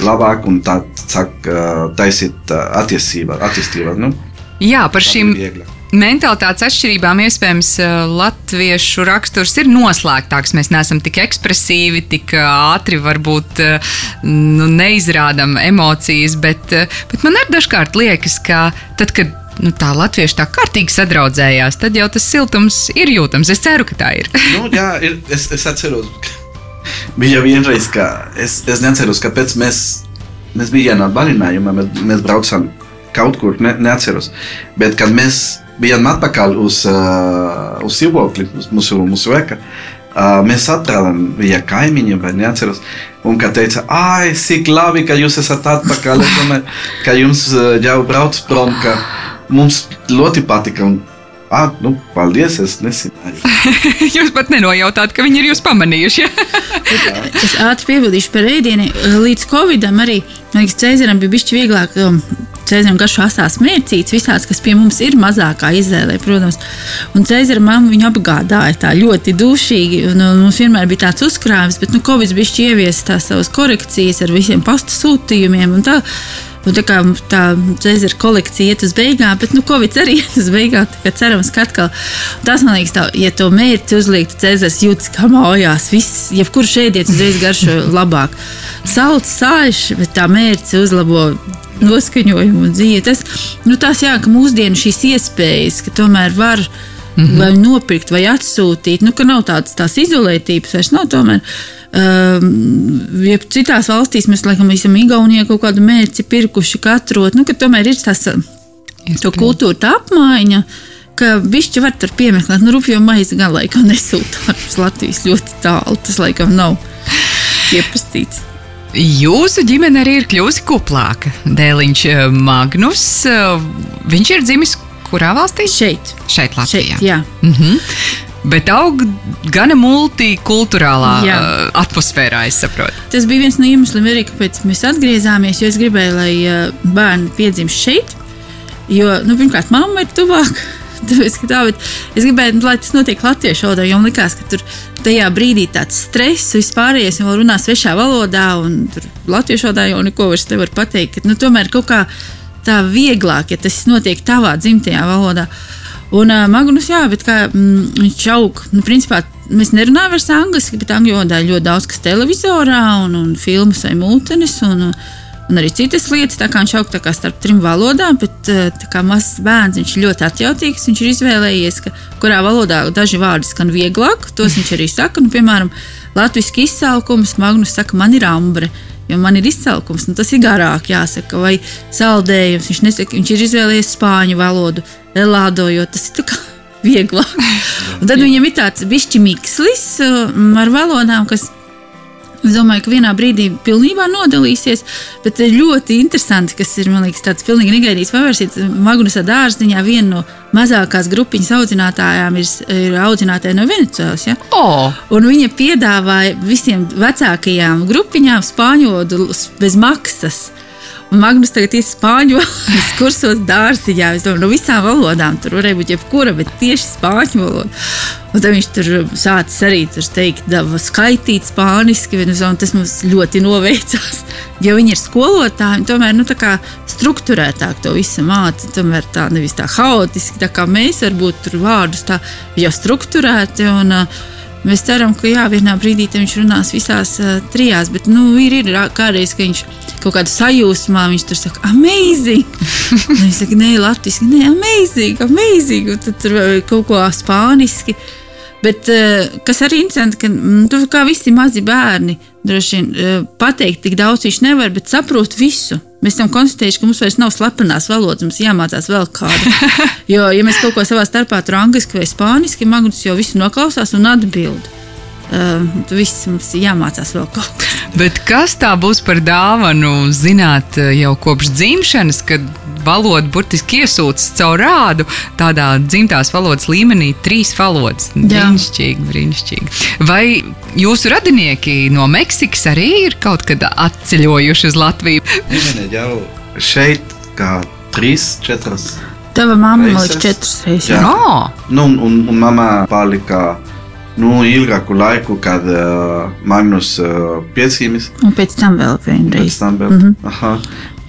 labāk, un tā sāk uh, taisīt uh, attiecības. Nu? Jā, par šīm. Vieglāk mentalitātes atšķirībām iespējams eh, latviešu raksturs ir noslēgtāks. Mēs neesam tik ekspresīvi, tik eh, ātri varbūt eh, nu, neizrādām emocijas, bet, bet man arī dažkārt liekas, ka tad, kad nu, tā latvieši tā kārtīgi sadraudzējās, tad jau tas siltums ir jūtams. Es ceru, ka tā ir. nu, jā, ir, es, es atceros, ka bija vienreiz, ka es, es neatceros, kāpēc mēs, mēs bijām vienā balinājumā, mēs, mēs braucām kaut kur, ne, neatceros. Bet kad mēs bijām atpakaļ uz, uh, uz dzīvokli, uz mūsu, mūsu eka. Uh, mēs atradām viņa kaimiņu, vai neatceros. Un kā teica, ah, cik labi, ka jūs esat atpakaļ. Es domāju, ka jums uh, jau brauc prom, ka mums ļoti patika. Un, Ah, nu, paldies, es nezināju. jūs pat nenojautāt, ka viņi ir jūs pamanījuši. es ātri piebildīšu par ēdienu. Līdz Covidam arī, man liekas, Cēzaram bija bišķi vieglāk um, Cēzara garšo asās mērcītes, visāds, kas pie mums ir mazākā izvēlē, protams. Un Cēzara mamma viņu apgādāja tā ļoti dušīgi, un, un mums vienmēr bija tāds uzkrājums, bet nu, Covid bija ieviesa tās savas korekcijas ar visiem pasta sūtījumiem un tā. Un tā kā tā džēzera kolekcija iet uz beigām, bet nu, Covid arī iet uz beigām. Cerams, ka atkal tas man liekas, tā, ja to mērķi uzlikt, džēzers jūtas kā mājās. Viss, jebkurš ēdiens uzreiz garšo labāk. Salds, sāļš, bet tā mērķi uzlabo noskaņojumu un dzīvi. Tas, nu, tās jā, ka mūsdienu šīs iespējas, ka tomēr var mm -hmm. vai nopirkt vai atsūtīt, nu, ka nav tādas tās izolētības vairs nav tomēr. Um, ja citās valstīs mēs laikam esam Igaunijā kaut kādu mērķi pirkuši katrot, nu, ka tomēr ir tas to kultūra apmaiņa. Ka višķi var tur piemeklēt, nu, rupju maizi gan laikam nesūta ārpus Latvijas ļoti tālu. Tas laikam nav pieprasīts. Jūsu ģimene arī ir kļuvusi kuplāka. Dēliņš eh, Magnus, eh, viņš ir dzimis kurā valstī? Šeit. Šeit, Latvijā. Šeit, jā. Mm -hmm. Bet aug gana multikulturālā jā. Eh, atmosfērā, es saprotu. Tas bija viens no iemesliem, arī, kāpēc mēs atgriezāmies. Es gribēju, lai bērni piedzimst šeit. Jo, nu, pirmkārt, mamma ir tuvāk. Tāpēc, tā, es gribēju, lai tas notiek latviešu valodā, jo man likās, ka tur tajā brīdī tāds stress, vispārējais, jau runā svešā valodā, un tur latviešu valodā jau neko vairs nevar pateikt. Nu, tomēr kaut kā tā vieglāk, ja tas notiek tavā dzimtajā valodā. Un uh, Magnus, jā, bet kā mm, viņš aug, nu, principā mēs nerunājam vairs angliski, bet angļu valodā ļoti daudz kas televizorā un, un filmas vai mūtenes. Un, un arī citas lietas. Tā kā viņš aug kā starp trim valodām, bet kā mazs bērns viņš ir ļoti atjautīgs. Viņš ir izvēlējies, ka, kurā valodā daži vārdi skan vieglāk, tos viņš arī saka. Nu, piemēram, latviešu izsaukums Magnus saka, man ir ambre. Jo man ir izsaukums, un tas ir garāk, jāsaka, vai saldējums. Viņš, nesaka, viņš ir izvēlējies spāņu valodu, elādo, jo tas ir kā vieglāk. Un tad viņam ir tāds bišķi mikslis uh, ar valodām, kas Es domāju, ka vienā brīdī pilnībā nodalīsies, bet ir ļoti interesanti, kas ir liekas, tāds pilnīgi negaidīts pavērsiens. Magnusā dārziņā viena no mazākās grupiņas audzinātājām ir, ir audzinātāja no Venecijas. Ja? Oh. Un viņa piedāvāja visiem vecākajām grupiņām spāņu valodu bez maksas. Magnus tagad ir spāņu valodas kursos dārziņā. Es domāju, no visām valodām tur varēja būt jebkura, bet tieši spāņu valoda. Un tad viņš tur sācis arī tur teikt, skaitīt spāniski, un tas mums ļoti noveicās. Jo viņi ir skolotāji, tomēr nu, struktūrētāk to visu māca. Tomēr tā nevis tā haotiski, tā kā mēs varbūt tur vārdus tā jau struktūrēti. Un, uh, Mēs ceram, ka jā, vienā brīdī viņš runās visās uh, trijās, bet nu, ir, ir kādreiz, ka viņš kaut kādā sajūsmā viņš tur saka, amazing. viņš saka, nē, latviešu, nē, amazing, amazing. Un tad tur kaut ko spāniski. Bet uh, kas arī interesanti, ka mm, tu kā visi mazi bērni, droši vien uh, pateikt tik daudz viņš nevar, bet saprot visu. Mēs esam konstatējuši, ka mums vairs nav slepenās valodas, mums jāmācās vēl kāda. Jo, ja mēs kaut ko savā starpā tur angļuiski vai spāniski, Magnus jau visu noklausās un atbild. Uh, viss mums jāmācās vēl kaut kas. Bet kas tā būs par dāvanu zināt eh, jau kopš dzimšanas, kad valoda burtiski iesūcas caur rādu, tādā dzimtās valodas līmenī, trīs valodas. Brīnišķīgi, brīnišķīgi. Vai jūsu radinieki no Meksikas arī ir kaut kad atceļojuši uz Latviju? Nē, jau šeit kā trīs, četras. Tava mamma man liekas četras reizes. Jā, oh. nu, un, un mamma palika nu, ilgāku laiku, kad uh, Magnus uh, piedzīvis. Un pēc tam vēl vienreiz. Pēc tam vēl. Mm -hmm. Aha.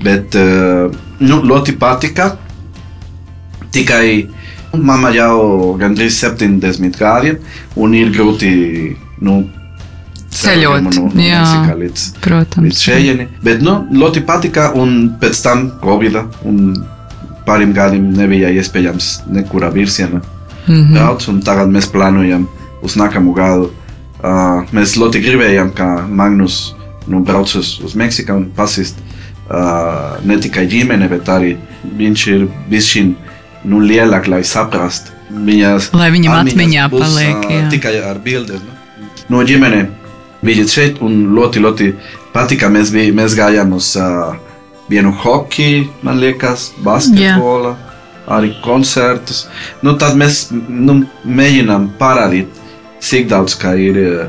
Bet uh, nu, ļoti patika. Tikai mamma jau gandrīz 70 gadiem, un ir grūti nu, ceļot no, no jā, Meksikā līdz, protams. līdz šejieni. Bet nu, ļoti patika, un pēc tam Covid un pārim gadiem nebija iespējams nekurā virzienā mm -hmm. braukt, un tagad mēs plānojam uz nākamo gadu. Uh, mēs ļoti gribējām, ka Magnus nu, brauc uz, uz Meksiku un pasist uh, ne tikai ģimene, bet arī viņš ir bišķiņ nu, lielāk, lai saprastu. Viņas lai viņam atmiņā būs, paliek. Jā. Uh, tikai ar bildēm. Nu? No ģimene bija šeit un ļoti, ļoti patika. Mēs, bija, mēs gājām uz uh, vienu hokeju, man liekas, basketbolu, arī koncertus. Nu, tad mēs nu, mēģinām parādīt, cik daudz kā ir uh,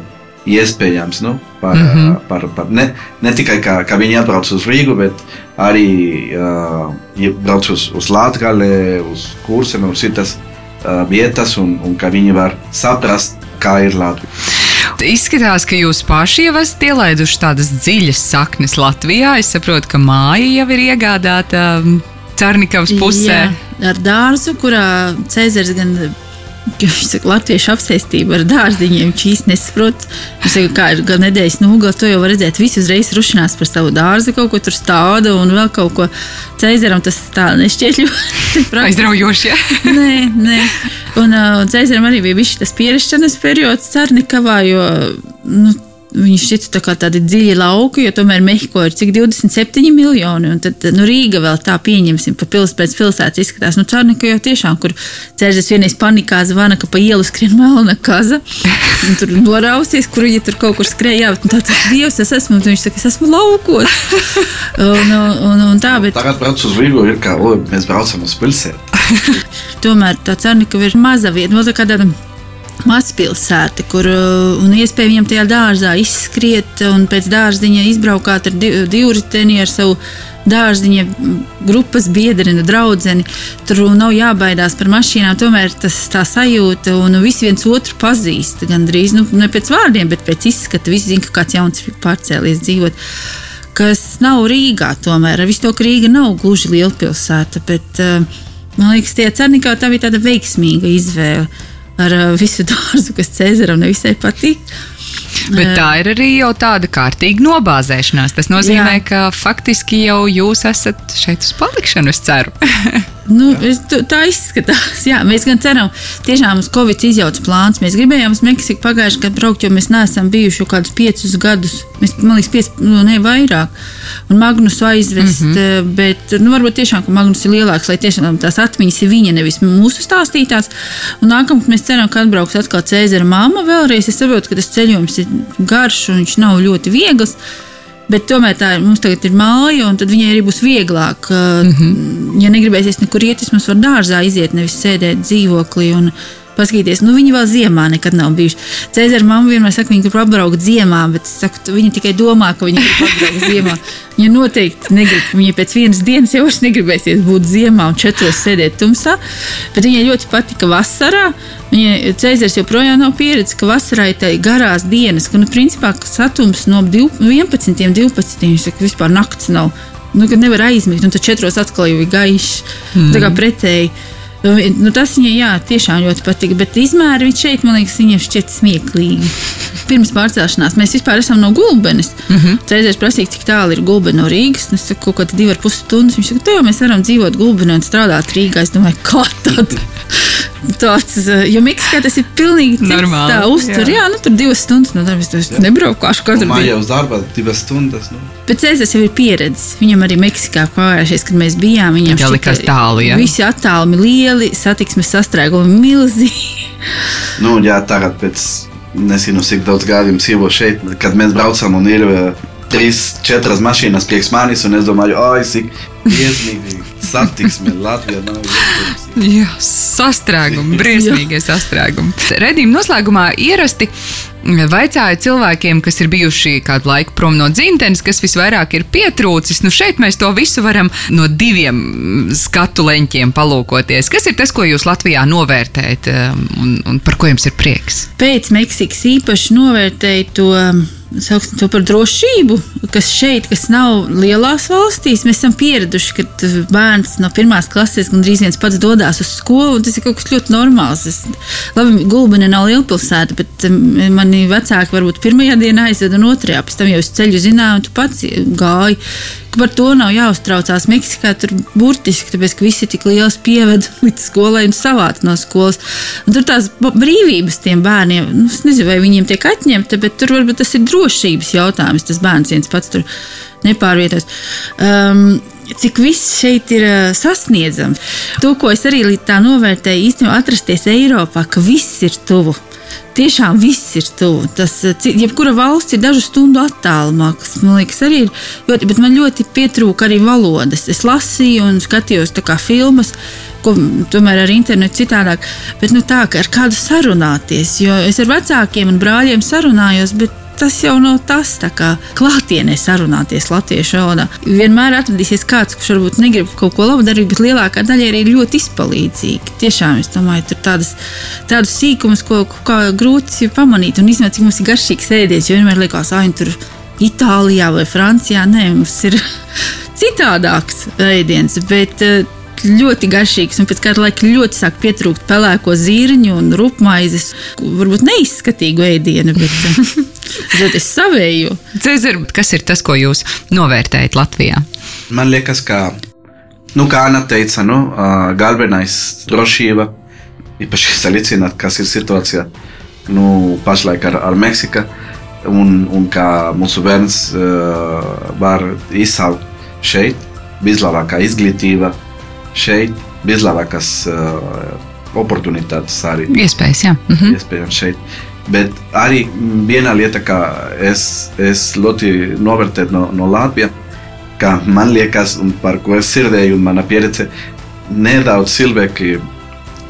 iespējams. Nu, par, mm -hmm. par, par, ne, ne tikai kā, kā viņi atbrauc uz Rīgu, bet arī uh, brauc uz, uz Latviju, uz kursiem, uz citas uh, vietas, un, un ka viņi var saprast, kā ir Latvija. Izskatās, ka jūs paši jau esat ielaiduši tādas dziļas saknes Latvijā. Es saprotu, ka māja jau ir iegādāta Cārnikavas pusē. Jā, ar dārzu, kurā Cēzars gan Viņš saka, latviešu apsēstība ar dārziņiem. Viņš īsti nesaprot. Viņš saka, kā ir gan nedēļas nogala, to jau var redzēt. Visi uzreiz rušinās par savu dārzu, kaut ko tur stāda un vēl kaut ko. Cēzaram tas tā nešķiet ļoti aizraujoši. Ja? nē, nē. Un uh, Cēzaram arī bija tas pieredzes periods Cernikavā, jo. Nu, Viņi šķiet tā kā tādi dziļi lauki, jo tomēr Mehiko ir cik 27 miljoni. Un tad nu, Rīga vēl tā pieņemsim, pa pils, pēc pilsētas izskatās. Nu, Čārnika jau tiešām, kur cēžas vienreiz panikā zvana, ka pa ielu skrien melna kaza. Un tur norausies, kur viņi tur kaut kur skrēja. Jā, tāds dievs, es esmu, un viņš saka, es esmu laukos. un, un, un tā, bet... Tagad brauc uz Rīgu ir kā, o, mēs braucam uz pilsētu. tomēr tā Čārnika ir maza vieta, no tā kā tāda mazpilsēta, kur uh, iespējams tajā dārzā izskriet un pēc dārziņa izbraukāt ar divriteni ar savu dārziņa grupas biedrinu, draugu. Tur nav jābaidās par mašīnām. Tomēr tas tā sajūta, un visi viens otru pazīst. Gan drīz nu, ne pēc vārdiem, bet pēc izskata. Visi zina, ka kāds jauns pārcēlies dzīvot. Kas nav Rīgā, tomēr ar visu to, ka Rīga nav gluži liela pilsēta. Bet, uh, man liekas, tie cernikā tā bija tāda veiksmīga izvēle ar uh, visu dārzu, kas Cēzaram nevisai patīk. Bet tā ir arī jau tāda kārtīga nobāzēšanās. Tas nozīmē, Jā. ka faktiski jau jūs esat šeit uz palikšanu, es ceru. Nu, es, tā izskatās. Jā, mēs gan ceram, tiešām uz Covid izjauts plāns. Mēs gribējām uz Meksiku pagājušajā gadā braukt, jo mēs neesam bijuši jau kādus piecus gadus. Mēs, man liekas, piec, nu, ne vairāk. Un Magnus aizvest, mm -hmm. bet nu, varbūt tiešām, ka Magnus ir lielāks, lai tiešām tās atmiņas ir viņa, nevis mūsu stāstītās. Un nākamā mēs ceram, ka atbrauks atkal Cēzara mamma vēlreiz. Es saprotu, ka tas ceļojums ir garš un viņš nav ļoti viegls. Bet tomēr tā mums tagad ir māja, un tad viņai arī būs vieglāk. Mm -hmm. Ja negribēsies nekur iet, mums var dārzā iziet, nevis sēdēt dzīvoklī. Un, Paskatīties, nu viņi vēl ziemā nekad nav bijuši. Cēzara mamma vienmēr saka, viņa grib apbraukt ziemā, bet saku, viņa tikai domā, ka viņa grib apbraukt ziemā. Viņa noteikti negrib, viņa pēc vienas dienas jau negribēsies būt ziemā un četros sēdēt tumsā. Bet viņai ļoti patika vasarā. Viņa Cēzars joprojām nav pieredzējis, ka vasarā ir tādas garās dienas, ka nu, principā satums no 11, 12, viņš saka, vispār nakts nav. Nu, kad nevar aizmigt, un tad četros atkal jau ir gaišs. Mm. Tā kā pretēji. Nu, nu, tas viņai jā, tiešām ļoti patika, bet izmēri viņš šeit, man liekas, viņiem šķiet smieklīgi. Pirms pārcelšanās mēs vispār esam no Gulbenes. Mm -hmm. Cēzars prasīja, cik tālu ir Gulbena no Rīgas. Es saku, kaut kāda divi ar pus stundas. Viņš saka, te jau mēs varam dzīvot Gulbenē un strādāt Rīgā. Es domāju, kā tad? Tāds, jo Meksikā tas ir pilnīgi Normāli, tā uztur. Jā. jā, nu tur divas stundas no darba. Es nebraukšu katru dienu. Mājā uz darba divas stundas. Nu. Bet Cēzars jau ir pieredzējis. Viņam arī Meksikā pagājušajā, kad mēs bijām, viņam šķita, likās tālu. Jā. Visi attālumi lieli, satiksmes sastrēgumi milzīgi. nu, jā, tagad pēc nezinu, cik daudz gadu jums ir šeit, kad mēs braucam un ir trīs, četras mašīnas priekš manis, un es domāju, oi, cik briesmīgi satiksme Latvijā nav iespējams. Jā, sastrēgumi, briesmīgie sastrēgumi. Redījuma noslēgumā ierasti Vaicāju cilvēkiem, kas ir bijuši kādu laiku prom no dzimtenes, kas visvairāk ir pietrūcis. Nu, šeit mēs to visu varam no diviem skatu leņķiem palūkoties. Kas ir tas, ko jūs Latvijā novērtējat um, un, un par ko jums ir prieks? Pēc Meksikas īpaši novērtēju to sauksim to par drošību, kas šeit, kas nav lielās valstīs, mēs esam pieraduši, ka bērns no pirmās klases gandrīz viens pats dodas uz skolu, un tas ir kaut kas ļoti normāls. Es, labi, Gulbene nav liela pilsēta, bet mani vecāki varbūt pirmajā dienā aizveda un otrajā, pēc tam jau uz ceļu zināja, un tu pats gāji Par to nav jāuztraucās. Meksikā tur burtiski, tāpēc, ka visi tik liels pieved līdz skolai un savāc no skolas. Un tur tās brīvības tiem bērniem, nu, es nezinu, vai viņiem tiek atņemta, bet tur varbūt tas ir drošības jautājums. Tas bērns viens pats tur nepārvietos. Um, cik viss šeit ir uh, sasniedzams. To, ko es arī tā novērtēju, īstenībā atrasties Eiropā, ka viss ir tuvu. Tiešām viss ir tuvu. Tas, eh, jebkura valsts ir dažu stundu attālumā, kas man liekas arī ir ļoti, bet man ļoti pietrūka arī valodas. Es lasīju un skatījos filmas, ko tomēr ar internetu citādāk, bet nu tā, ar kādu sarunāties, jo es ar vecākiem un brāļiem sarunājos, bet tas jau nav tas, kā klātienē sarunāties latviešu valodā. Vienmēr atradīsies kāds, kurš varbūt negrib kaut ko labu darīt, bet lielākā daļa ir ļoti izpalīdzīga. Tiešām es domāju, tur tādas, tādas sīkumus, ko grūti pamanīt un izmēt, cik mums ir garšīgs ēdiens. Jo vienmēr liekas, ah, tur Itālijā vai Francijā, nē, mums ir citādāks ēdiens. Bet, uh, ļoti garšīgs, un pēc kāda laika ļoti sāk pietrūkt pelēko zīriņu un rupmaizes. Varbūt neizskatīgu ēdienu, bet, bet es savēju. Cezar, kas ir tas, ko jūs novērtējat Latvijā? Man liekas, ka, nu, kā Anna teica, nu, galvenais drošība, īpaši salīdzināt, kas ir situācija nu, pašlaik ar, ar Meksiku. Un, un kā mūsu bērns uh, var izsaukt šeit, vislabākā izglītība, šeit vislabākās uh, oportunitātes arī. Iespējas, jā. Mhm. Iespējams šeit. Bet arī viena lieta, kā es, es ļoti novērtēju no, no Latvijas, ka man liekas, un par ko es sirdēju, un mana pieredze, nedaudz cilvēki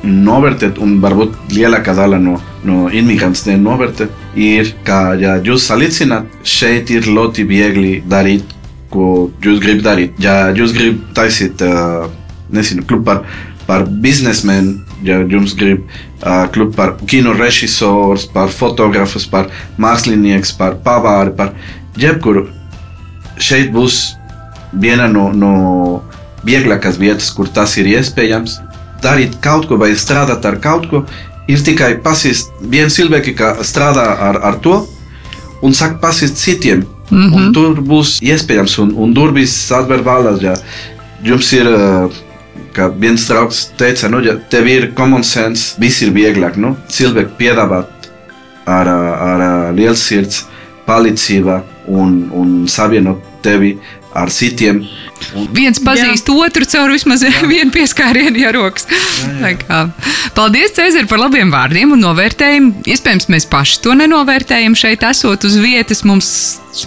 novērtēt, un varbūt lielākā daļa no, no imigrantiem nenovērtē, ir, ka, ja jūs salīdzināt, šeit ir ļoti viegli darīt, ko jūs gribat darīt. Ja jūs gribat taisīt uh, nezinu, klubu par, par biznesmenu, ja jums grib uh, klubu par kino režisors, par fotografus, par mākslinieks, par pavāri, par jebkuru. Šeit būs viena no, no vieglākās vietas, kur tas ir iespējams. Darīt kaut ko vai strādāt ar kaut ko, ir tikai pasist viens cilvēks, kas strādā ar, ar to, un sāk pasīt citiem. Mm. -hmm. Tur būs iespējams, un, un durvis atver vaļā. Ja jums ir, uh, kā viens draugs teica, nu, ja tev ir common sense, viss ir vieglāk. Nu? Cilvēki piedāvāt ar, ar, ar lielu sirds palīdzību un, un savienot tevi ar citiem. Viens pazīst Jā. otru caur vismaz vienu pieskārienu, ja rokas. Tā kā. Paldies, Cēzar, par labiem vārdiem un novērtējumu. Iespējams, mēs paši to nenovērtējam šeit, esot uz vietas. Mums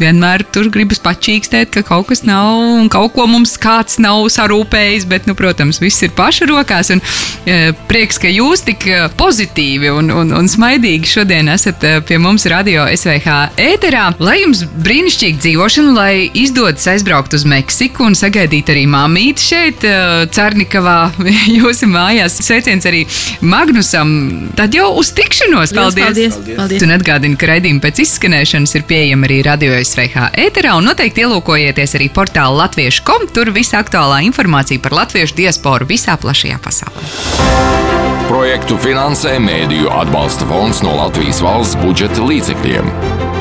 vienmēr tur gribas pačīkstēt, ka kaut kas nav un kaut ko mums kāds nav sarūpējis. Bet, nu, protams, viss ir paša rokās. Un, e, prieks, ka jūs tik e, pozitīvi un, un, un smaidīgi šodien esat e, pie mums radio SVH ēterā. Lai jums brīnišķīgi dzīvošana, lai izdodas aizbraukt uz Meksiku un sagaidīt arī māmīti šeit, eh, Cernikavā, jūsu mājās. Sveiciens arī Magnusam. Tad jau uz tikšanos! Liels Paldies! paldies! paldies. Un atgādinu, ka raidījumi pēc izskanēšanas ir pieejami arī radio SVH ēterā. Un noteikti ielūkojieties arī portāla latviešu kom. Tur visa aktuālā informācija par latviešu diasporu visā plašajā pasaulē. Projektu finansē Mēdīju atbalsta fonds no Latvijas valsts budžeta līdzekļiem.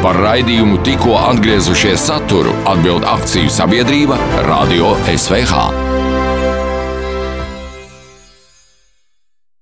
Par raidījumu tikko atgriezušies saturu atbild akciju sabiedrība Radio SVH.